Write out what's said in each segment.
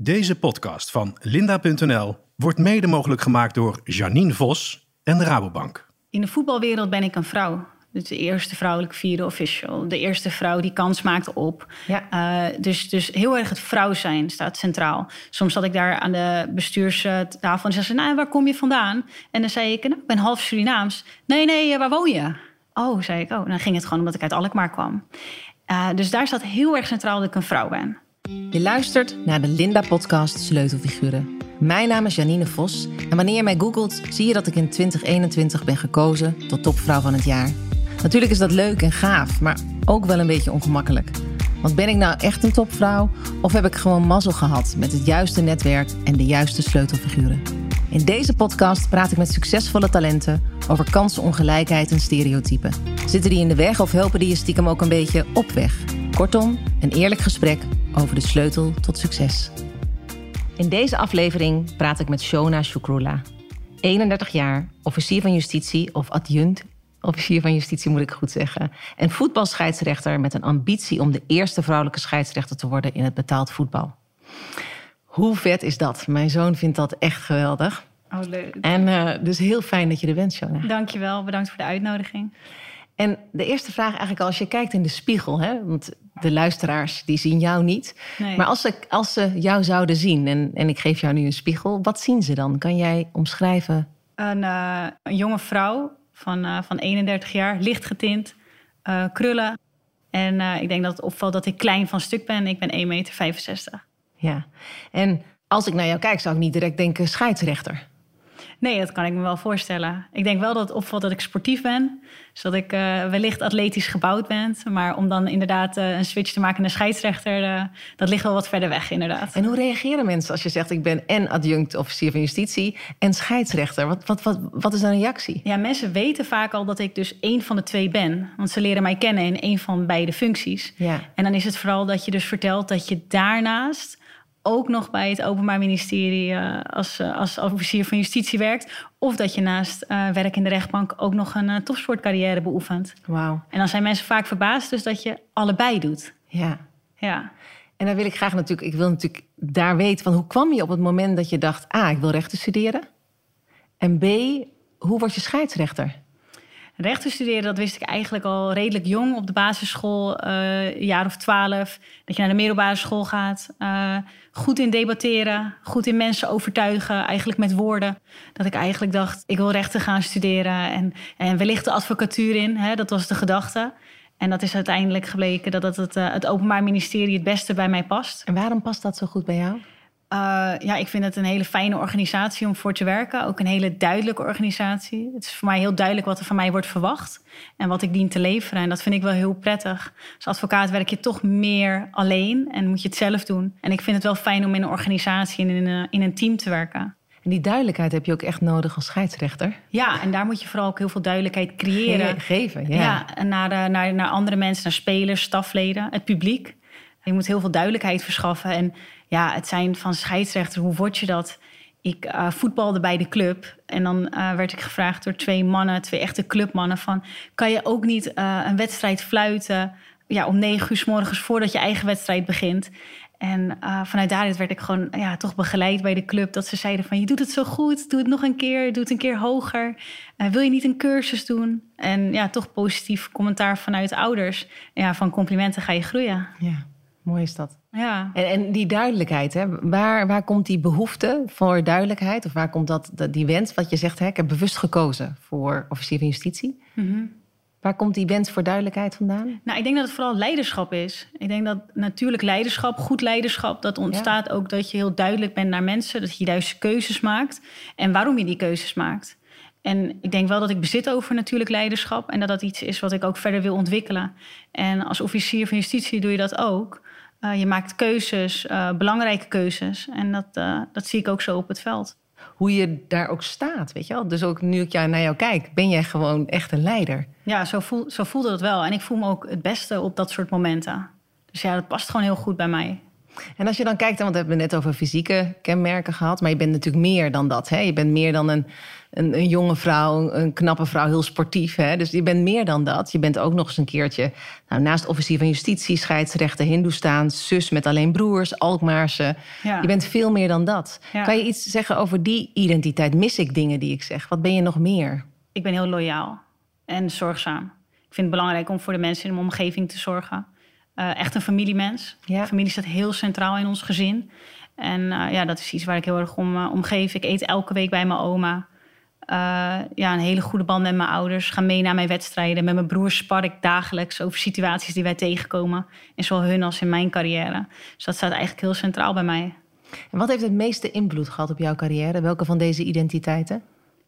Deze podcast van Linda.nl wordt mede mogelijk gemaakt door Janine Vos en de Rabobank. In de voetbalwereld ben ik een vrouw. Dus de eerste vrouwelijke vierde official. De eerste vrouw die kans maakte op. Ja. Uh, dus, dus heel erg het vrouw zijn staat centraal. Soms zat ik daar aan de bestuurstafel en zei ze... nou, waar kom je vandaan? En dan zei ik, nou, ik ben half Surinaams. Nee, nee, waar woon je? Oh, zei ik. Oh, dan ging het gewoon omdat ik uit Alkmaar kwam. Uh, dus daar staat heel erg centraal dat ik een vrouw ben. Je luistert naar de Linda-podcast Sleutelfiguren. Mijn naam is Janine Vos en wanneer je mij googelt... zie je dat ik in 2021 ben gekozen tot topvrouw van het jaar. Natuurlijk is dat leuk en gaaf, maar ook wel een beetje ongemakkelijk. Want ben ik nou echt een topvrouw of heb ik gewoon mazzel gehad... met het juiste netwerk en de juiste sleutelfiguren? In deze podcast praat ik met succesvolle talenten over kansenongelijkheid en stereotypen. Zitten die in de weg of helpen die je stiekem ook een beetje op weg? Kortom, een eerlijk gesprek over de sleutel tot succes. In deze aflevering praat ik met Shona Shukrula. 31 jaar, officier van justitie of adjunct officier van justitie moet ik goed zeggen. En voetbalscheidsrechter met een ambitie om de eerste vrouwelijke scheidsrechter te worden in het betaald voetbal. Hoe vet is dat? Mijn zoon vindt dat echt geweldig. Oh, leuk. En uh, dus heel fijn dat je er bent, Shona. Dankjewel, bedankt voor de uitnodiging. En de eerste vraag eigenlijk als je kijkt in de spiegel, hè, want de luisteraars die zien jou niet. Nee. Maar als ze, als ze jou zouden zien en, en ik geef jou nu een spiegel, wat zien ze dan? Kan jij omschrijven? Een, uh, een jonge vrouw van, uh, van 31 jaar, licht getint, uh, krullen. En ik denk dat het opvalt dat ik klein van stuk ben. Ik ben 1,65 meter. Ja, en als ik naar jou kijk, zou ik niet direct denken scheidsrechter. Nee, dat kan ik me wel voorstellen. Ik denk wel dat het opvalt dat ik sportief ben. Dus dat ik uh, wellicht atletisch gebouwd ben. Maar om dan inderdaad uh, een switch te maken naar scheidsrechter... Uh, dat ligt wel wat verder weg, inderdaad. En hoe reageren mensen als je zegt... ik ben en adjunct officier van justitie en scheidsrechter? Wat, wat, wat, wat is dan een reactie? Ja, mensen weten vaak al dat ik dus één van de twee ben. Want ze leren mij kennen in één van beide functies. Ja. En dan is het vooral dat je dus vertelt dat je daarnaast ook nog bij het Openbaar Ministerie uh, als, uh, als officier van justitie werkt. Of dat je naast uh, werk in de rechtbank ook nog een topsportcarrière beoefent. Wauw. En dan zijn mensen vaak verbaasd dus dat je allebei doet. Ja. Ja. En dan wil ik graag natuurlijk, ik wil natuurlijk daar weten van hoe kwam je op het moment dat je dacht, A, ik wil rechten studeren. En B, hoe word je scheidsrechter? Rechten studeren, dat wist ik eigenlijk al redelijk jong op de basisschool, uh, een jaar of twaalf. Dat je naar de middelbare school gaat. Uh, goed in debatteren, goed in mensen overtuigen, eigenlijk met woorden. Dat ik eigenlijk dacht, ik wil rechten gaan studeren en, en wellicht de advocatuur in. Hè, dat was de gedachte. En dat is uiteindelijk gebleken dat het, uh, het Openbaar Ministerie het beste bij mij past. En waarom past dat zo goed bij jou? Uh, ja, ik vind het een hele fijne organisatie om voor te werken. Ook een hele duidelijke organisatie. Het is voor mij heel duidelijk wat er van mij wordt verwacht en wat ik dien te leveren. En dat vind ik wel heel prettig. Als advocaat werk je toch meer alleen en moet je het zelf doen. En ik vind het wel fijn om in een organisatie en in een, in een team te werken. En die duidelijkheid heb je ook echt nodig als scheidsrechter. Ja, en daar moet je vooral ook heel veel duidelijkheid creëren. Ge geven, ja. ja naar, naar, naar andere mensen, naar spelers, stafleden, het publiek. Je moet heel veel duidelijkheid verschaffen. En ja, het zijn van scheidsrechter, hoe word je dat? Ik uh, voetbalde bij de club en dan uh, werd ik gevraagd door twee mannen, twee echte clubmannen, van kan je ook niet uh, een wedstrijd fluiten ja, om negen uur s morgens voordat je eigen wedstrijd begint? En vanuit daaruit werd ik gewoon ja, toch begeleid bij de club. Dat ze zeiden van je doet het zo goed, doe het nog een keer, doe het een keer hoger. wil je niet een cursus doen? En ja, toch positief commentaar vanuit ouders. Ja, van complimenten ga je groeien. Ja. Mooi is dat. Ja. En, en die duidelijkheid, hè? Waar, waar komt die behoefte voor duidelijkheid? Of waar komt dat, dat die wens, wat je zegt, hè? ik heb bewust gekozen voor officier van justitie. Mm -hmm. Waar komt die wens voor duidelijkheid vandaan? Nou, ik denk dat het vooral leiderschap is. Ik denk dat natuurlijk leiderschap, goed leiderschap, dat ontstaat ja. ook dat je heel duidelijk bent naar mensen, dat je de juiste keuzes maakt en waarom je die keuzes maakt. En ik denk wel dat ik bezit over natuurlijk leiderschap en dat dat iets is wat ik ook verder wil ontwikkelen. En als officier van justitie doe je dat ook. Uh, je maakt keuzes, uh, belangrijke keuzes. En dat, uh, dat zie ik ook zo op het veld. Hoe je daar ook staat, weet je wel? Dus ook nu ik naar jou kijk, ben jij gewoon echt een leider. Ja, zo, voel, zo voelde het wel. En ik voel me ook het beste op dat soort momenten. Dus ja, dat past gewoon heel goed bij mij. En als je dan kijkt, want we hebben het net over fysieke kenmerken gehad, maar je bent natuurlijk meer dan dat. Hè? Je bent meer dan een, een, een jonge vrouw, een knappe vrouw, heel sportief. Hè? Dus je bent meer dan dat. Je bent ook nog eens een keertje, nou, naast officier van justitie, scheidsrechter, Hindoestaans, zus met alleen broers, Alkmaarse. Ja. Je bent veel meer dan dat. Ja. Kan je iets zeggen over die identiteit? Mis ik dingen die ik zeg? Wat ben je nog meer? Ik ben heel loyaal en zorgzaam. Ik vind het belangrijk om voor de mensen in mijn omgeving te zorgen. Eh, echt een familiemens. Ja. Familie staat heel centraal in ons gezin. En eh, ja, dat is iets waar ik heel erg om, eh, om geef. Ik eet elke week bij mijn oma. Ja, een hele goede band met mijn ouders. Ga mee naar mijn wedstrijden. Met mijn broers spar ik dagelijks over situaties die wij tegenkomen. In zowel hun als in mijn carrière. Dus dat staat eigenlijk heel centraal bij mij. En wat heeft het meeste invloed gehad op jouw carrière? Welke van deze identiteiten?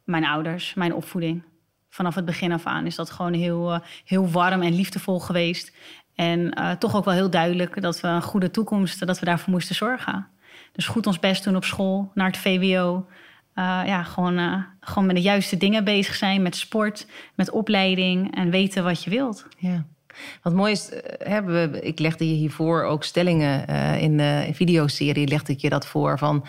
mijn ouders, mijn opvoeding. Vanaf het begin af aan is dat gewoon heel, heel warm en liefdevol geweest. En eh, toch ook wel heel duidelijk dat we een goede toekomst, dat we daarvoor moesten zorgen. Dus goed ons best doen op school, naar het VWO. Eh, ja, gewoon, eh, gewoon met de juiste dingen bezig zijn, met sport, met opleiding en weten wat je wilt. Ja. Wat mooi is, hè, we- ik legde je hiervoor ook stellingen in de videoserie, legde ik je dat voor van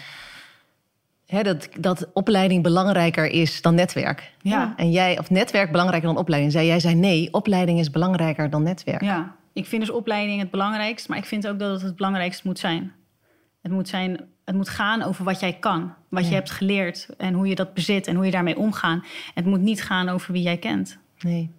hè, dat, dat opleiding belangrijker is dan netwerk. Ja. En jij, of netwerk belangrijker dan opleiding. Zei jij zei nee, opleiding is belangrijker dan netwerk. Ja, ik vind dus opleiding het belangrijkst, maar ik vind ook dat het het belangrijkste moet zijn. Het moet, zijn, het moet gaan over wat jij kan, wat Ja. je hebt geleerd en hoe je dat bezit en hoe je daarmee omgaan. Het moet niet gaan over wie jij kent. Nee.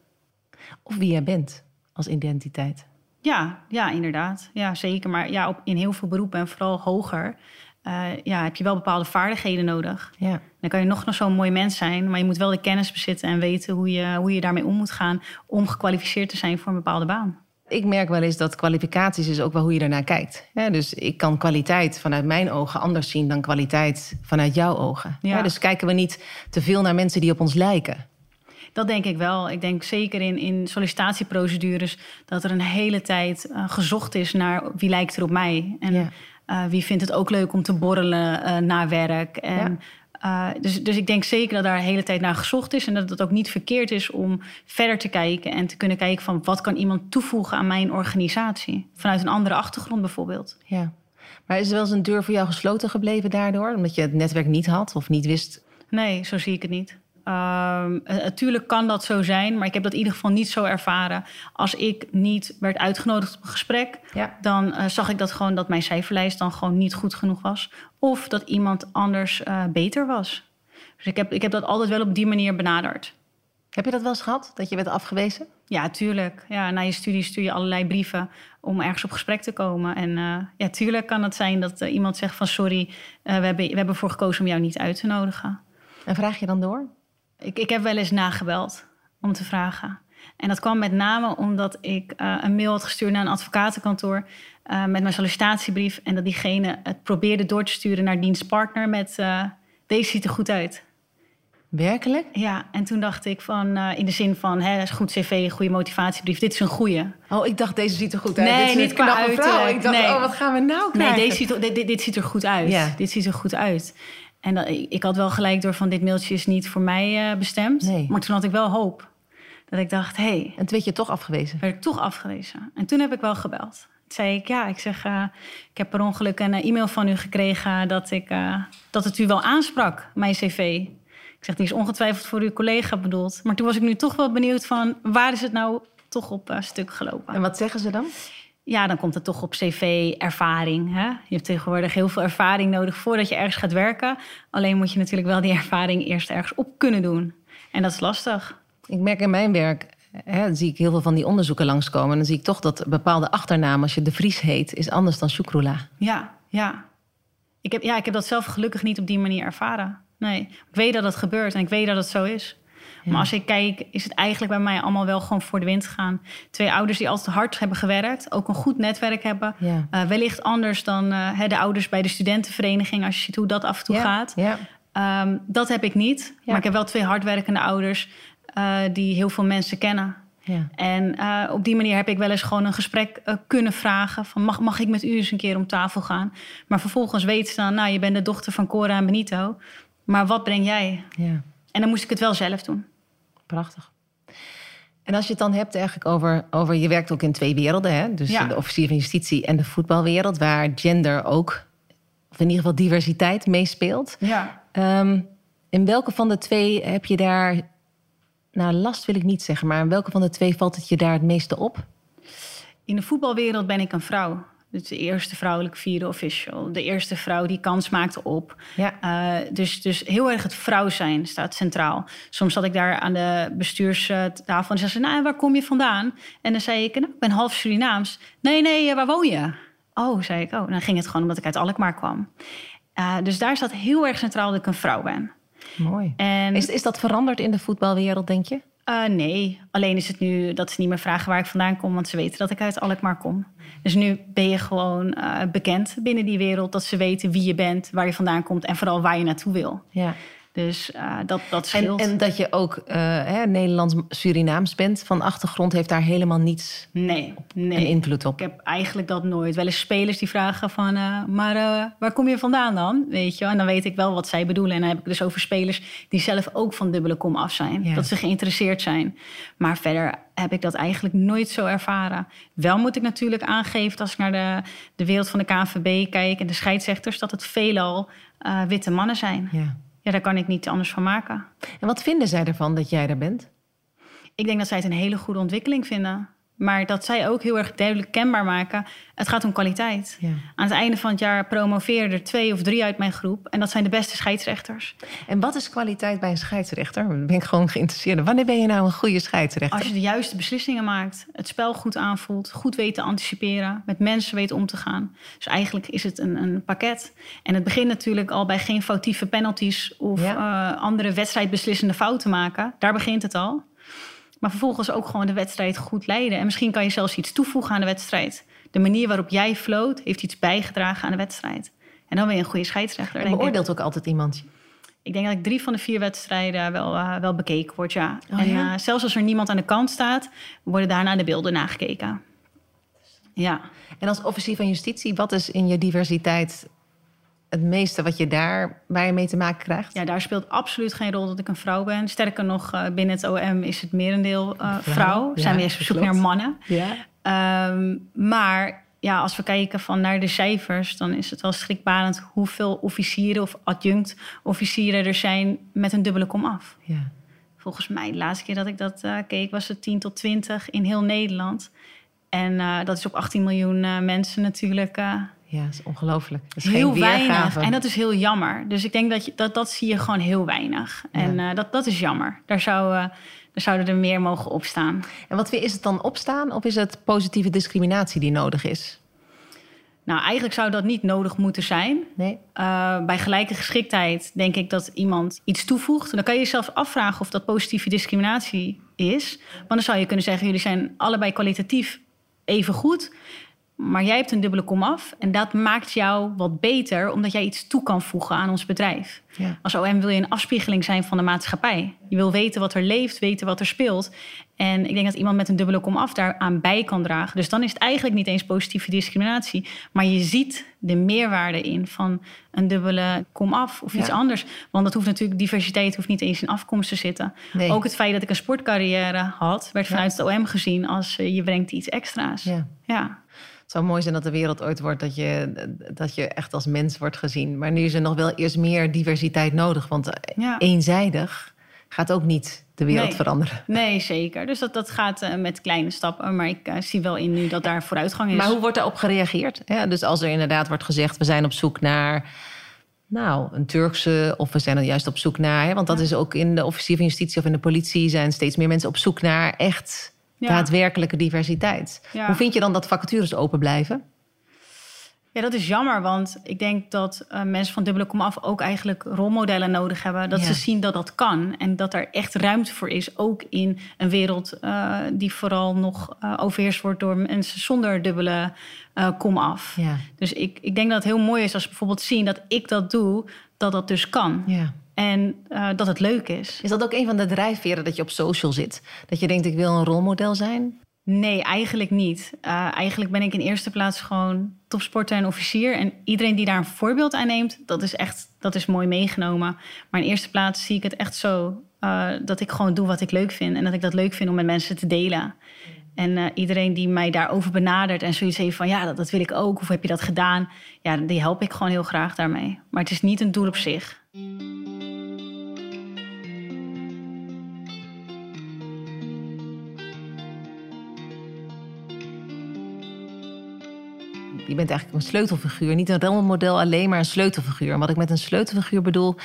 Of wie jij bent als identiteit. Ja, ja, inderdaad. Ja, zeker. Maar ja, op, in heel veel beroepen en vooral hoger eh, ja, heb je wel bepaalde vaardigheden nodig. Ja. Dan kan je nog, nog zo'n mooi mens zijn, maar je moet wel de kennis bezitten en weten hoe je, hoe je daarmee om moet gaan om gekwalificeerd te zijn voor een bepaalde baan. Ik merk wel eens dat kwalificaties is ook wel hoe je ernaar kijkt. Ja, dus ik kan kwaliteit vanuit mijn ogen anders zien dan kwaliteit vanuit jouw ogen. Ja. Ja, dus kijken we niet te veel naar mensen die op ons lijken. Dat denk ik wel. Ik denk zeker in, in sollicitatieprocedures dat er een hele tijd eh, gezocht is naar wie lijkt er op mij. En eh, wie vindt het ook leuk om te borrelen eh, na werk. En, eh, dus, dus ik denk zeker dat daar de hele tijd naar gezocht is. En dat het ook niet verkeerd is om verder te kijken en te kunnen kijken van wat kan iemand toevoegen aan mijn organisatie. Vanuit een andere achtergrond bijvoorbeeld. Ja. Maar is er wel eens een deur voor jou gesloten gebleven daardoor? Omdat je het netwerk niet had of niet wist? Nee, zo zie ik het niet. Ehm, eh, natuurlijk kan dat zo zijn, maar ik heb dat in ieder geval niet zo ervaren. Als ik niet werd uitgenodigd op een gesprek, Ja. dan eh, zag ik dat gewoon dat mijn cijferlijst dan gewoon niet goed genoeg was. Of dat iemand anders eh, beter was. Dus ik heb, ik heb dat altijd wel op die manier benaderd. Heb je dat wel eens gehad, dat je werd afgewezen? Ja, tuurlijk. Ja, na je studie stuur je allerlei brieven om ergens op gesprek te komen. En eh, ja, tuurlijk kan het zijn dat eh, iemand zegt van sorry, eh, we, hebben, we hebben ervoor gekozen om jou niet uit te nodigen. En vraag je dan door? Ik, ik heb wel eens nagebeld om te vragen. En dat kwam met name omdat ik eh, een mail had gestuurd naar een advocatenkantoor eh, met mijn sollicitatiebrief. En dat diegene het probeerde door te sturen naar dienstpartner met eh, deze ziet er goed uit. Werkelijk? Ja, en toen dacht ik van eh, in de zin van hè, goed cv, goede motivatiebrief, dit is een goede. Oh, ik dacht, deze ziet er goed uit. Nee, Dit is niet qua vrouw. uiterlijk. Ik dacht, Nee. oh, wat gaan we nou Nee, krijgen? deze ziet, dit, dit, dit ziet er goed uit. Ja. Dit ziet er goed uit. En dat, ik ik had wel gelijk door van dit mailtje is niet voor mij eh, bestemd. Nee. Maar toen had ik wel hoop. Dat ik dacht, hé, hey, En toen werd je toch afgewezen. werd ik toch afgewezen. En toen heb ik wel gebeld. Toen zei ik, ja, ik zeg, eh, ik heb per ongeluk een eh, e-mail van u gekregen dat, ik, dat het u wel aansprak, mijn cv. Ik zeg, die is ongetwijfeld voor uw collega bedoeld. Maar toen was ik nu toch wel benieuwd van, waar is het nou toch op stuk gelopen? En wat zeggen ze dan? Ja, dan komt het toch op cv, ervaring. Hè? Je hebt tegenwoordig heel veel ervaring nodig voordat je ergens gaat werken. Alleen moet je natuurlijk wel die ervaring eerst ergens op kunnen doen. En dat is lastig. Ik merk in mijn werk, hè, dan zie ik heel veel van die onderzoeken langskomen. En dan zie ik toch dat bepaalde achternaam, als je de Vries heet, is anders dan Shukrula. Ja, ja. Ik heb, ja, ik heb dat zelf gelukkig niet op die manier ervaren. Nee, ik weet dat het gebeurt en ik weet dat het zo is. Maar als ik kijk, is het eigenlijk bij mij allemaal wel gewoon voor de wind gegaan. Twee ouders die altijd hard hebben gewerkt, ook een goed netwerk hebben. Ja. Eh, wellicht anders dan eh, de ouders bij de studentenvereniging, als je ziet hoe dat af en toe ja. gaat. Ehm, dat heb ik niet. Maar ik heb wel twee hardwerkende ouders eh, die heel veel mensen kennen. Ja. En op die manier heb ik wel eens gewoon een gesprek kunnen vragen. Van mag, mag ik met u eens een keer om tafel gaan? Maar vervolgens weten ze dan, nou, je bent de dochter van Cora en Benito. Maar wat breng jij? ja. En dan moest ik het wel zelf doen. Prachtig. En als je het dan hebt eigenlijk over, over je werkt ook in twee werelden, hè? dus Ja. de officier van justitie en de voetbalwereld, waar gender ook, of in ieder geval diversiteit meespeelt. Ja. Ehm, in welke van de twee heb je daar, nou last wil ik niet zeggen, maar in welke van de twee valt het je daar het meeste op? In de voetbalwereld ben ik een vrouw. Dus de eerste vrouwelijk vierde official. De eerste vrouw die kans maakte op. Ja. Eh, dus, dus heel erg het vrouw zijn staat centraal. Soms zat ik daar aan de bestuurstafel en zei ze... nou, waar kom je vandaan? En dan zei ik, nou, ik ben half Surinaams. Nee, nee, eh, waar woon je? Oh, zei ik. Oh, dan ging het gewoon omdat ik uit Alkmaar kwam. Eh, dus daar staat heel erg centraal dat ik een vrouw ben. Mooi. En, Is, is dat veranderd in de voetbalwereld, denk je? Eh, nee, alleen is het nu dat ze niet meer vragen waar ik vandaan kom... want ze weten dat ik uit Alkmaar kom. Dus nu ben je gewoon eh, bekend binnen die wereld... dat ze weten wie je bent, waar je vandaan komt... en vooral waar je naartoe wil. Ja. Dus eh, dat, dat En, scheelt. en dat je ook hè, Nederlands-Surinaams bent van achtergrond, heeft daar helemaal niets nee, nee. een invloed op. Ik heb eigenlijk dat nooit. Wel eens spelers die vragen van... eh, maar waar kom je vandaan dan? Weet je? En dan weet ik wel wat zij bedoelen. En dan heb ik dus over spelers die zelf ook van dubbele kom af zijn. Ja. Dat ze geïnteresseerd zijn. Maar verder heb ik dat eigenlijk nooit zo ervaren. Wel moet ik natuurlijk aangeven... als ik naar de, de wereld van de KNVB kijk... en de scheidsrechters... dat het veelal witte mannen zijn. Ja. Ja, daar kan ik niet anders van maken. En wat vinden zij ervan dat jij er bent? Ik denk dat zij het een hele goede ontwikkeling vinden. Maar dat zij ook heel erg duidelijk kenbaar maken... het gaat om kwaliteit. Ja. Aan het einde van het jaar promoveren er twee of drie uit mijn groep. En dat zijn de beste scheidsrechters. En wat is kwaliteit bij een scheidsrechter? Daar ben ik gewoon geïnteresseerd. Wanneer ben je nou een goede scheidsrechter? Als je de juiste beslissingen maakt, het spel goed aanvoelt, goed weet te anticiperen, met mensen weet om te gaan. Dus eigenlijk is het een, een pakket. En het begint natuurlijk al bij geen foutieve penalties of Ja. eh, andere wedstrijdbeslissende fouten maken. Daar begint het al. Maar vervolgens ook gewoon de wedstrijd goed leiden. En misschien kan je zelfs iets toevoegen aan de wedstrijd. De manier waarop jij floot heeft iets bijgedragen aan de wedstrijd. En dan ben je een goede scheidsrechter. En beoordeelt ook altijd iemand. Ik denk dat ik drie van de vier wedstrijden wel, eh, wel bekeken word, ja. Oh, en ja? eh, zelfs als er niemand aan de kant staat, worden daarna de beelden nagekeken. Ja, En als officier van justitie, wat is in je diversiteit het meeste wat je daar waar je mee te maken krijgt? ja, daar speelt absoluut geen rol dat ik een vrouw ben. Sterker nog, eh, binnen het OM is het merendeel eh Vrouw, ja, Zijn we eerst op zoek naar mannen. Ja. Ehm, maar ja, als we kijken van naar de cijfers, dan is het wel schrikbarend hoeveel officieren of adjunct officieren er zijn met een dubbele kom af. ja. Volgens mij, de laatste keer dat ik dat eh, keek, was het 10 tot 20 in heel Nederland. En dat is op 18 miljoen mensen natuurlijk Ja, dat is ongelooflijk. Dat is heel weinig. En dat is heel jammer. Dus ik denk dat je, dat, dat zie je gewoon heel weinig. En eh, dat, dat is jammer. Daar, zou, eh, daar zouden er meer mogen opstaan. En wat weer is het dan opstaan of is het positieve discriminatie die nodig is? Nou, eigenlijk zou dat niet nodig moeten zijn. Nee? Eh, bij gelijke geschiktheid denk ik dat iemand iets toevoegt. Dan kan je jezelf afvragen of dat positieve discriminatie is. Want dan zou je kunnen zeggen: jullie zijn allebei kwalitatief even goed. Maar jij hebt een dubbele kom af. En dat maakt jou wat beter, omdat jij iets toe kan voegen aan ons bedrijf. Ja. Als OM wil je een afspiegeling zijn van de maatschappij. Je wil weten wat er leeft, weten wat er speelt. En ik denk dat iemand met een dubbele kom af daaraan bij kan dragen. Dus dan is het eigenlijk niet eens positieve discriminatie. Maar je ziet de meerwaarde in van een dubbele kom af of iets Ja. anders. Want dat hoeft natuurlijk, diversiteit hoeft niet eens in afkomst te zitten. Nee. Ook het feit dat ik een sportcarrière had, werd Ja. vanuit het OM gezien als eh, je brengt iets extra's. Ja. Zou mooi zijn dat de wereld ooit wordt dat je, dat je echt als mens wordt gezien. Maar nu is er nog wel eerst meer diversiteit nodig. Want eh, Ja. eenzijdig gaat ook niet de wereld Nee. veranderen. Nee, zeker. Dus dat, dat gaat eh, met kleine stappen. Maar ik eh, zie wel in nu dat daar vooruitgang is. Maar hoe wordt daarop gereageerd? Ja, dus als er inderdaad wordt gezegd, we zijn op zoek naar nou, een Turkse, of we zijn er juist op zoek naar, hè, want dat is ook in de officier van justitie of in de politie zijn steeds meer mensen op zoek naar echt. Daadwerkelijke diversiteit. Hoe vind je dan dat vacatures open blijven? Ja, dat is jammer, want ik denk dat eh, mensen van dubbele komaf ook eigenlijk rolmodellen nodig hebben. Dat Ja. ze zien dat dat kan en dat er echt ruimte voor is. Ook in een wereld eh, die vooral nog eh, overheerst wordt door mensen zonder dubbele komaf. Ja. Dus ik, ik denk dat het heel mooi is als we bijvoorbeeld zien dat ik dat doe, dat dat dus kan. ja. En eh, dat het leuk is. Is dat ook een van de drijfveren dat je op social zit? Dat je denkt, ik wil een rolmodel zijn? Nee, eigenlijk niet. Eh, eigenlijk ben ik in eerste plaats gewoon topsporter en officier. En iedereen die daar een voorbeeld aan neemt, dat is echt dat is mooi meegenomen. Maar in eerste plaats zie ik het echt zo eh, dat ik gewoon doe wat ik leuk vind. En dat ik dat leuk vind om met mensen te delen. En iedereen die mij daarover benadert en zoiets heeft van ja, dat, dat wil ik ook. Of heb je dat gedaan? Ja, die help ik gewoon heel graag daarmee. Maar het is niet een doel op zich. Je bent eigenlijk een sleutelfiguur. Niet een rolmodel alleen, maar een sleutelfiguur. En wat ik met een sleutelfiguur bedoel,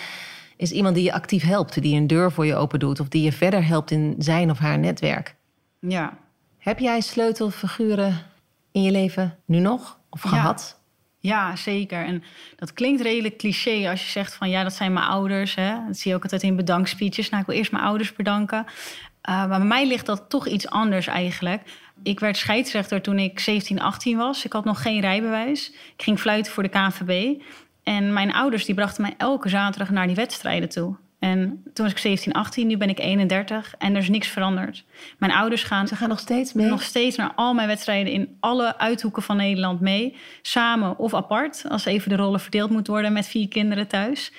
is iemand die je actief helpt. Die een deur voor je open doet. Of die je verder helpt in zijn of haar netwerk. Ja. Heb jij sleutelfiguren in je leven nu nog? Of gehad? Ja, zeker. En dat klinkt redelijk cliché als je zegt van ja, dat zijn mijn ouders. Hè? Dat zie je ook altijd in bedankspeeches. Nou, ik wil eerst mijn ouders bedanken. Uh, maar bij mij ligt dat toch iets anders eigenlijk. Ik werd scheidsrechter toen ik 17, 18 was. Ik had nog geen rijbewijs. Ik ging fluiten voor de KNVB. En mijn ouders die brachten mij elke zaterdag naar die wedstrijden toe. En toen was ik 17, 18, nu ben ik 31 en er is niks veranderd. Mijn ouders gaan Ze gaan nog steeds mee? nog steeds naar al mijn wedstrijden in alle uithoeken van Nederland mee. Samen of apart, als even de rollen verdeeld moeten worden met vier kinderen thuis.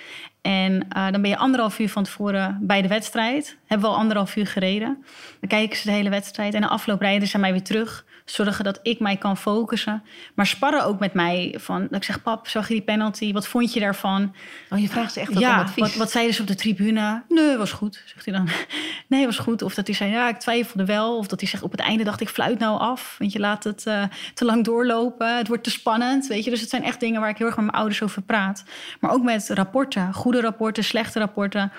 En eh, dan ben je anderhalf uur van tevoren bij de wedstrijd. Hebben we al anderhalf uur gereden. Dan kijken ze de hele wedstrijd. En de afloop rijden ze mij weer terug. Zorgen dat ik mij kan focussen. Maar sparren ook met mij. Van, dat ik zeg, pap, zag je die penalty? Wat vond je daarvan? Oh, je vraagt ze echt om ja, advies. wat, wat zeiden ze op de tribune? Nee, was goed, zegt hij dan. Nee, was goed. Of dat hij zei, ja, ik twijfelde wel. Of dat hij zegt, op het einde dacht ik, fluit nou af. Want je laat het eh, te lang doorlopen. Het wordt te spannend, weet je. Dus het zijn echt dingen waar ik heel erg met mijn ouders over praat. Maar ook met rapporten. Goede rapporten, slechte rapporten.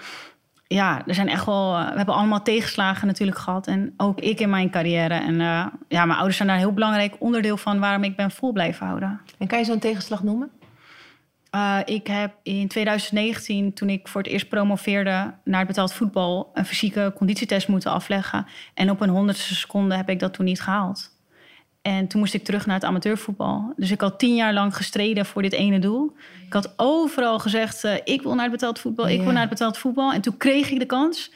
Ja, er zijn echt wel... eh, we hebben allemaal tegenslagen natuurlijk gehad. En ook ik in mijn carrière. En eh, ja, mijn ouders zijn daar een heel belangrijk onderdeel van... waarom ik ben vol blijven houden. En kan je zo'n tegenslag noemen? Uh, ik heb in 2019, toen ik voor het eerst promoveerde naar het betaald voetbal, een fysieke conditietest moeten afleggen. En op een honderdste seconde heb ik dat toen niet gehaald. En toen moest ik terug naar het amateurvoetbal. Dus ik had tien jaar lang gestreden voor dit ene doel. Ik had overal gezegd: uh, ik wil naar het betaald voetbal, ik Ja. wil naar het betaald voetbal. En toen kreeg ik de kans.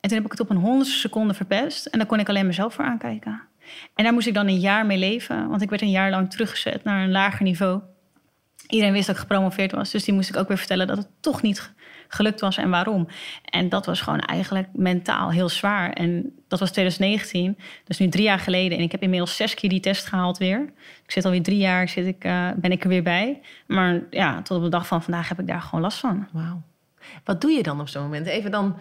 En toen heb ik het op een honderdste seconde verpest. En daar kon ik alleen mezelf voor aankijken. En daar moest ik dan een jaar mee leven. Want ik werd een jaar lang teruggezet naar een lager niveau. Iedereen wist dat ik gepromoveerd was. Dus die moest ik ook weer vertellen dat het toch niet ge- gelukt was en waarom. En dat was gewoon eigenlijk mentaal heel zwaar. En dat was 2019, dus nu drie jaar geleden. En ik heb inmiddels zes keer die test gehaald weer. Ik zit alweer drie jaar, zit ik, eh, ben ik er weer bij. Maar ja, tot op de dag van vandaag heb ik daar gewoon last van. Wauw. Wat doe je dan op zo'n moment? Even dan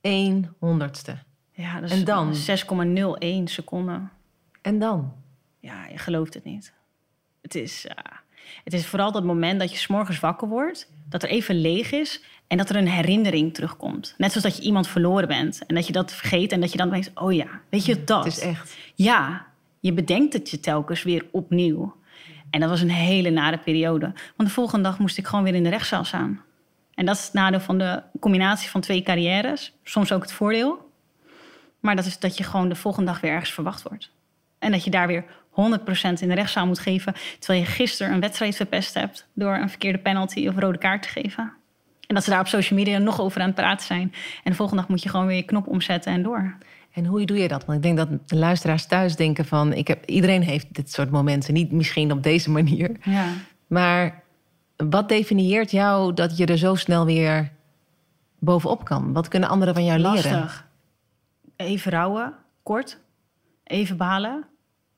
één honderdste. Ja, dus En dan? 6,01 seconden. En dan? Ja, je gelooft het niet. Het is, het is vooral dat moment dat je s'morgens wakker wordt, dat er even leeg is en dat er een herinnering terugkomt. Net zoals dat je iemand verloren bent en dat je dat vergeet en dat je dan denkt: oh ja, weet je dat? Het is echt. Ja, je bedenkt het je telkens weer opnieuw. En dat was een hele nare periode. Want de volgende dag moest ik gewoon weer in de rechtszaal staan. En dat is het nadeel van de combinatie van twee carrières. Soms ook het voordeel. Maar dat is dat je gewoon de volgende dag weer ergens verwacht wordt. En dat je daar weer 100% in de rechtszaal moet geven. Terwijl je gisteren een wedstrijd verpest hebt door een verkeerde penalty of rode kaart te geven. En dat ze daar op social media nog over aan het praten zijn. En de volgende dag moet je gewoon weer je knop omzetten en door. En hoe doe je dat? Want ik denk dat de luisteraars thuis denken van... Ik heb, iedereen heeft dit soort momenten. Niet misschien op deze manier. Ja. Maar wat definieert jou dat je er zo snel weer bovenop kan? Wat kunnen anderen van jou leren? Lastig. Even rouwen, kort. Even balen.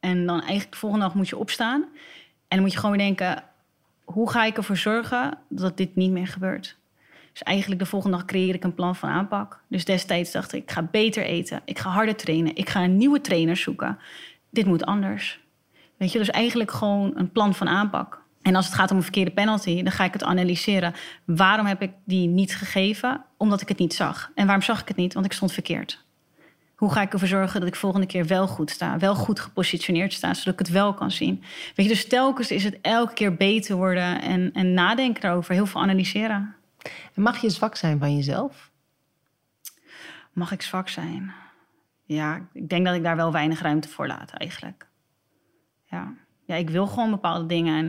En dan eigenlijk de volgende dag moet je opstaan. En dan moet je gewoon denken... hoe ga ik ervoor zorgen dat dit niet meer gebeurt? Dus eigenlijk de volgende dag creëer ik een plan van aanpak. Dus destijds dacht ik, ik ga beter eten. Ik ga harder trainen. Ik ga een nieuwe trainer zoeken. Dit moet anders. Weet je, dus eigenlijk gewoon een plan van aanpak. En als het gaat om een verkeerde penalty, dan ga ik het analyseren. Waarom heb ik die niet gegeven? Omdat ik het niet zag. En waarom zag ik het niet? Want ik stond verkeerd. Hoe ga ik ervoor zorgen dat ik volgende keer wel goed sta? Wel goed gepositioneerd sta, zodat ik het wel kan zien. Weet je, dus telkens is het elke keer beter worden en, en nadenken daarover. Heel veel analyseren. En mag je zwak zijn van jezelf? Mag ik zwak zijn? Ja, ik denk dat ik daar wel weinig ruimte voor laat eigenlijk. Ja, ja ik wil gewoon bepaalde dingen en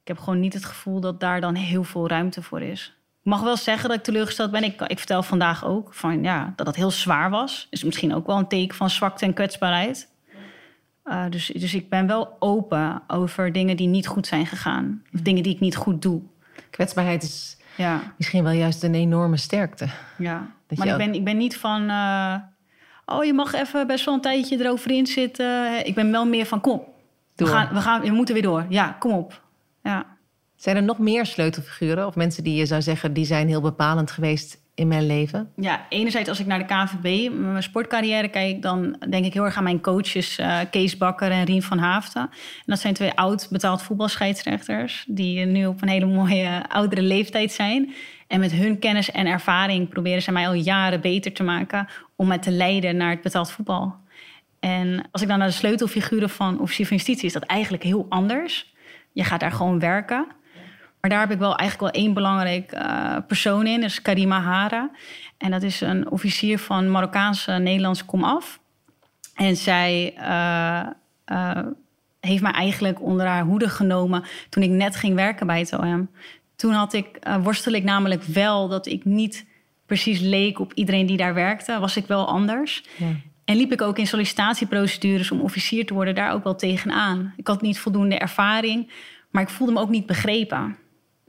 ik heb gewoon niet het gevoel dat daar dan heel veel ruimte voor is. Ik mag wel zeggen dat ik teleurgesteld ben. Ik, ik vertel vandaag ook van, ja, dat dat heel zwaar was. Is misschien ook wel een teken van zwakte en kwetsbaarheid. Uh, dus, dus ik ben wel open over dingen die niet goed zijn gegaan. Of dingen die ik niet goed doe. Kwetsbaarheid is Ja, Misschien wel juist een enorme sterkte. ja. Dat maar ik ben, ik ben niet van... eh, oh, je mag even best wel een tijdje erover in zitten. Ik ben wel meer van, kom, we, gaan, we, gaan, we moeten weer door. Ja, kom op. Zijn er nog meer sleutelfiguren of mensen die je zou zeggen die zijn heel bepalend geweest in mijn leven? Ja, enerzijds als ik naar de KNVB, mijn sportcarrière kijk... dan denk ik heel erg aan mijn coaches eh, Kees Bakker en Rien van Haafden. En dat zijn twee oud betaald voetbalscheidsrechters... die nu op een hele mooie oudere leeftijd zijn. En met hun kennis en ervaring proberen ze mij al jaren beter te maken... om mij te leiden naar het betaald voetbal. En als ik dan naar de sleutelfiguren van officier van justitie... is dat eigenlijk heel anders. Je gaat daar gewoon werken... Maar daar heb ik wel eigenlijk wel één belangrijk eh, persoon in. Dat is Karima Hara. En dat is een officier van Marokkaanse Nederlandse komaf. En zij eh, eh, heeft mij eigenlijk onder haar hoede genomen toen ik net ging werken bij het OM. Toen had ik, eh, worstel ik namelijk wel dat ik niet precies leek op iedereen die daar werkte. Was ik wel anders. Ja. En liep ik ook in sollicitatieprocedures om officier te worden daar ook wel tegenaan. Ik had niet voldoende ervaring, maar ik voelde me ook niet begrepen.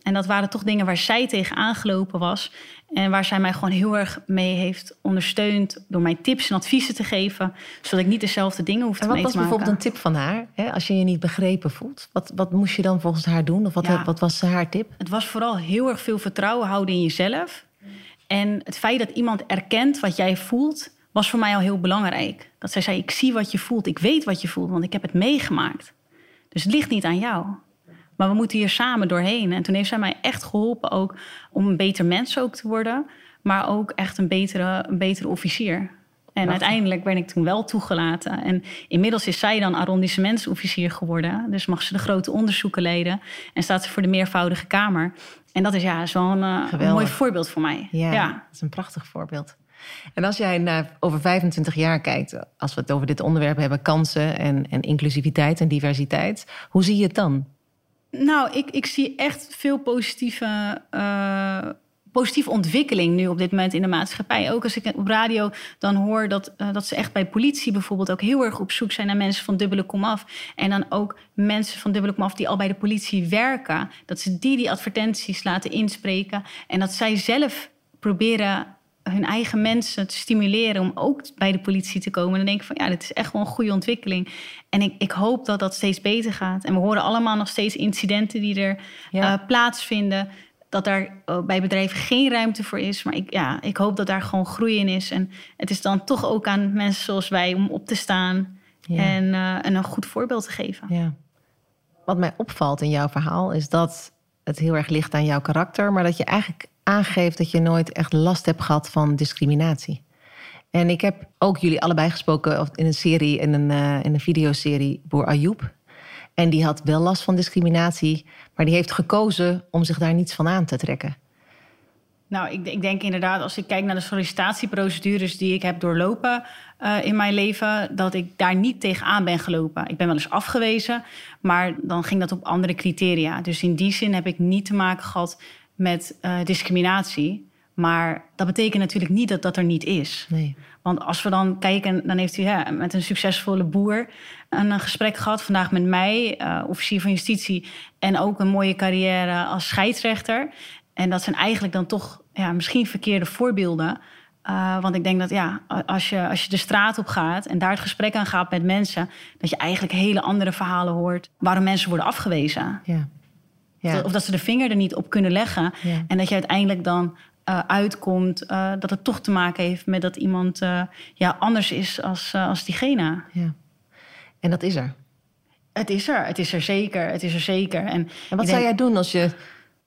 En dat waren toch dingen waar zij tegen aangelopen was. En waar zij mij gewoon heel erg mee heeft ondersteund. Door mij tips en adviezen te geven. Zodat ik niet dezelfde dingen hoef te En wat was maken. bijvoorbeeld een tip van haar? Hè? Als je je niet begrepen voelt, wat, wat moest je dan volgens haar doen? Of wat, Ja. wat was haar tip? Het was vooral heel erg veel vertrouwen houden in jezelf. En het feit dat iemand erkent wat jij voelt, was voor mij al heel belangrijk. Dat zij zei: Ik zie wat je voelt, ik weet wat je voelt, want ik heb het meegemaakt. Dus het ligt niet aan jou. Maar we moeten hier samen doorheen. En toen heeft zij mij echt geholpen ook om een beter mens ook te worden, maar ook echt een betere, een betere officier. En uiteindelijk ben ik toen wel toegelaten. En inmiddels is zij dan arrondissementsofficier geworden. Dus mag ze de grote onderzoeken leiden. En staat ze voor de meervoudige kamer. En dat is ja, een, eh, mooi voorbeeld voor mij. Ja, ja. dat is een prachtig voorbeeld. En als jij naar over 25 jaar kijkt, als we het over dit onderwerp hebben, kansen en, en inclusiviteit en diversiteit, hoe zie je het dan? Nou, ik, ik zie echt veel positieve, eh, positieve ontwikkeling nu op dit moment in de maatschappij. Ook als ik op radio dan hoor dat, eh, dat ze echt bij politie bijvoorbeeld ook heel erg op zoek zijn naar mensen van dubbele komaf. En dan ook mensen van dubbele komaf die al bij de politie werken. Dat ze die die advertenties laten inspreken. En dat zij zelf proberen hun eigen mensen te stimuleren om ook bij de politie te komen. En dan denk ik van ja, dit is echt wel een goede ontwikkeling. En ik, ik hoop dat dat steeds beter gaat. En we horen allemaal nog steeds incidenten die er Ja. eh, plaatsvinden. Dat daar eh, bij bedrijven geen ruimte voor is. Maar ik, ja, ik hoop dat daar gewoon groei in is. En het is dan toch ook aan mensen zoals wij om op te staan Ja. en, eh, en een goed voorbeeld te geven. Ja. Wat mij opvalt in jouw verhaal is dat het heel erg ligt aan jouw karakter, maar dat je eigenlijk aangeeft dat je nooit echt last hebt gehad van discriminatie. En ik heb ook jullie allebei gesproken in een serie, in een, eh, in een videoserie, Boer Ayoub. En die had wel last van discriminatie, maar die heeft gekozen om zich daar niets van aan te trekken. Nou, ik, ik denk inderdaad, als ik kijk naar de sollicitatieprocedures die ik heb doorlopen eh, in mijn leven, dat ik daar niet tegenaan ben gelopen. Ik ben wel eens afgewezen, maar dan ging dat op andere criteria. Dus in die zin heb ik niet te maken gehad met eh, discriminatie. Maar dat betekent natuurlijk niet dat dat er niet is. Nee. Want als we dan kijken, dan heeft u ja, met een succesvolle boer een, eh, gesprek gehad. Vandaag met mij, eh, officier van justitie. En ook een mooie carrière als scheidsrechter. En dat zijn eigenlijk dan toch ja, misschien verkeerde voorbeelden. Want ik denk dat ja, als je, als je de straat op gaat en daar het gesprek aan gaat met mensen, dat je eigenlijk hele andere verhalen hoort waarom mensen worden afgewezen. Ja. Ja. Of dat ze de vinger er niet op kunnen leggen. Ja. En dat je uiteindelijk dan eh, uitkomt eh, dat het toch te maken heeft met dat iemand eh, ja, anders is als, als diegene. ja. En dat is er. Het is er, het is er zeker, het is er zeker. En, En wat zou jij doen als je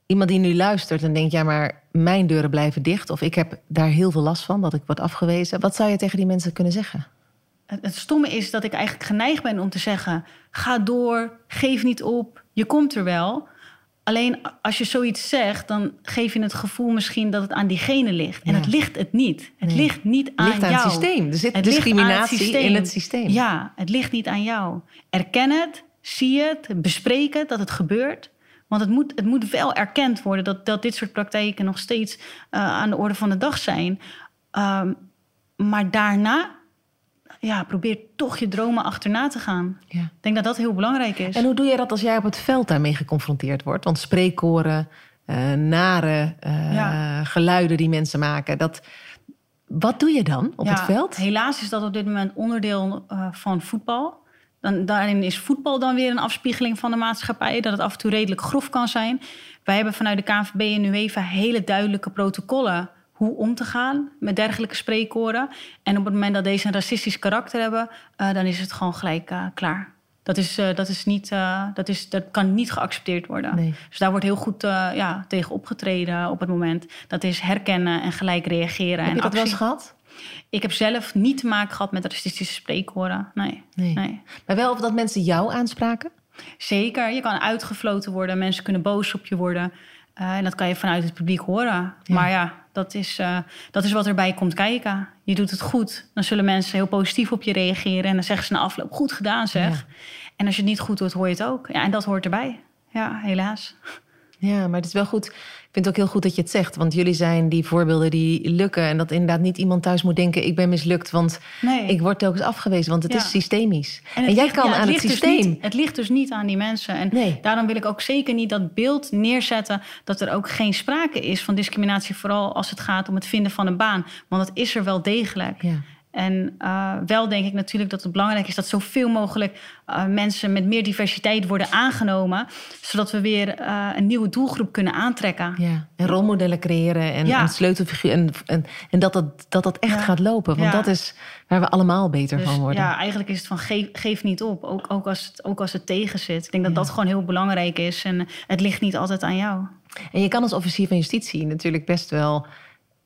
iemand die nu luistert en denkt: ja, maar mijn deuren blijven dicht, of ik heb daar heel veel last van dat ik word afgewezen? Wat zou je tegen die mensen kunnen zeggen? Het, het stomme is dat ik eigenlijk geneigd ben om te zeggen: ga door, geef niet op, je komt er wel. Alleen als je zoiets zegt, dan geef je het gevoel misschien dat het aan diegene ligt. En Ja. het ligt het niet. Het Nee. ligt niet aan ligt aan jou. het systeem. Er zit Het het discriminatie in het systeem. Ja, het ligt niet aan jou. Erken het, zie het, bespreek het dat het gebeurt. Want het moet, het moet wel erkend worden dat, dat dit soort praktijken nog steeds eh, aan de orde van de dag zijn. Ehm, maar daarna, ja, probeer toch je dromen achterna te gaan. Ja. Ik denk dat dat heel belangrijk is. En hoe doe je dat als jij op het veld daarmee geconfronteerd wordt? Want spreekkoren, uh, nare uh, geluiden die mensen maken. Dat, wat doe je dan op het veld? Helaas is dat op dit moment onderdeel uh, van voetbal. Dan, daarin is voetbal dan weer een afspiegeling van de maatschappij. Dat het af en toe redelijk grof kan zijn. Wij hebben vanuit de KNVB en UEFA hele duidelijke protocollen hoe om te gaan met dergelijke spreekkoren. En op het moment dat deze een racistisch karakter hebben, uh, dan is het gewoon gelijk uh, klaar. Dat, is, uh, dat, is niet, dat, is, dat kan niet geaccepteerd worden. Nee. Dus daar wordt heel goed ja, tegen opgetreden op het moment. Dat is herkennen en gelijk reageren. Heb en je dat wel eens gehad? Ik heb zelf niet te maken gehad met racistische spreekkoren. Nee. nee. nee. Maar wel of dat mensen jou aanspraken? Zeker. Je kan uitgefloten worden. Mensen kunnen boos op je worden. En dat kan je vanuit het publiek horen. Ja. Maar ja, dat is, uh, dat is wat erbij komt kijken. Je doet het goed. Dan zullen mensen heel positief op je reageren. En dan zeggen ze na afloop, goed gedaan zeg. Ja. En als je het niet goed doet, hoor je het ook. Ja, en dat hoort erbij. Ja, helaas. Ja, maar het is wel goed. Ik vind het ook heel goed dat je het zegt. Want jullie zijn die voorbeelden die lukken. En dat inderdaad niet iemand thuis moet denken... ik ben mislukt, want Nee. ik word telkens afgewezen. Want het Ja. is systemisch. En, het jij ligt- kan ja, aan het dus systeem... niet- het ligt dus niet aan die mensen. En Nee. daarom wil ik ook zeker niet dat beeld neerzetten... dat er ook geen sprake is van discriminatie... vooral als het gaat om het vinden van een baan. Want dat is er wel degelijk. Ja. En uh, wel denk ik natuurlijk dat het belangrijk is... dat zoveel mogelijk uh, mensen met meer diversiteit worden aangenomen... zodat we weer uh, een nieuwe doelgroep kunnen aantrekken. Ja, en rolmodellen creëren en, Ja. en sleutelfiguur. En, en, en dat, dat, dat dat echt Ja. gaat lopen. Want Ja. dat is waar we allemaal beter Dus van worden. ja, eigenlijk is het van geef, geef niet op. Ook, ook, als het, ook als het tegen zit. Ik denk dat dat gewoon heel belangrijk is. En het ligt niet altijd aan jou. En je kan als officier van justitie natuurlijk best wel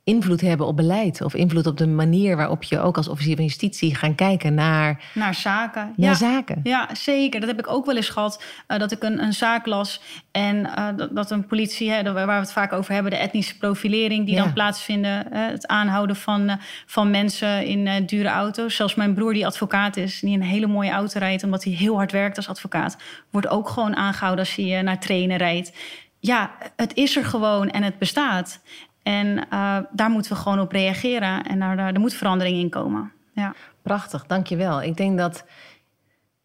invloed hebben op beleid. Of invloed op de manier waarop je ook als officier van justitie gaan kijken naar, Naar zaken. naar ja. zaken. Ja, zeker. Dat heb ik ook wel eens gehad. eh, dat ik een, een zaak las en eh, dat, dat een politie, hè, waar we het vaak over hebben, de etnische profilering die Ja. dan plaatsvinden. het aanhouden van, eh, van mensen in dure auto's. Zelfs mijn broer, die advocaat is, die een hele mooie auto rijdt, omdat hij heel hard werkt als advocaat, wordt ook gewoon aangehouden als hij naar trainen rijdt. Ja, het is er gewoon en het bestaat. En eh, daar moeten we gewoon op reageren. En daar, daar, er moet verandering in komen. Ja. Prachtig, dankjewel. Ik denk dat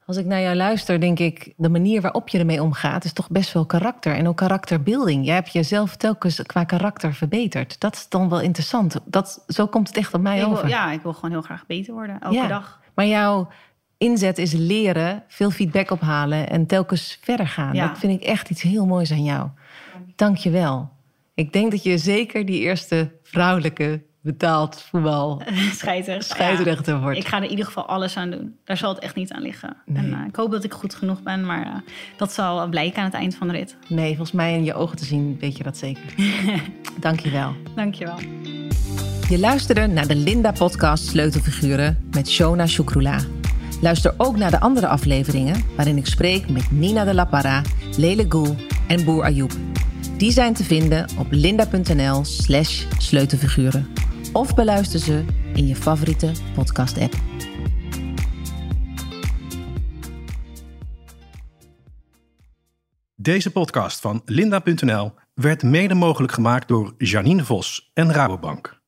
als ik naar jou luister, denk ik... de manier waarop je ermee omgaat is toch best wel karakter. En ook karakterbeelding. Jij hebt jezelf telkens qua karakter verbeterd. Dat is dan wel interessant. Dat, zo komt het echt op mij Ik over. wil, ja, ik wil gewoon heel graag beter worden, elke Ja. dag. Maar jouw inzet is leren, veel feedback ophalen en telkens verder gaan. Ja. Dat vind ik echt iets heel moois aan jou. Dank je wel. Ik denk dat je zeker die eerste vrouwelijke betaald voetbal Scheidsrechter. scheidsrechter wordt. Ik ga er in ieder geval alles aan doen. Daar zal het echt niet aan liggen. Nee. En eh, ik hoop dat ik goed genoeg ben, maar eh, dat zal blijken aan het eind van de rit. Nee, volgens mij in je ogen te zien weet je dat zeker. Dank je wel. Dankjewel. Je luisterde naar de Linda-podcast Sleutelfiguren met Shona Shukrula. Luister ook naar de andere afleveringen waarin ik spreek met Nina de La Parra, Lele Goel en Boer Ayoub. Die zijn te vinden op linda.nl sleutelfiguren. Of beluister ze in je favoriete podcast-app. Deze podcast van Linda.nl werd mede mogelijk gemaakt door Janine Vos en Rabobank.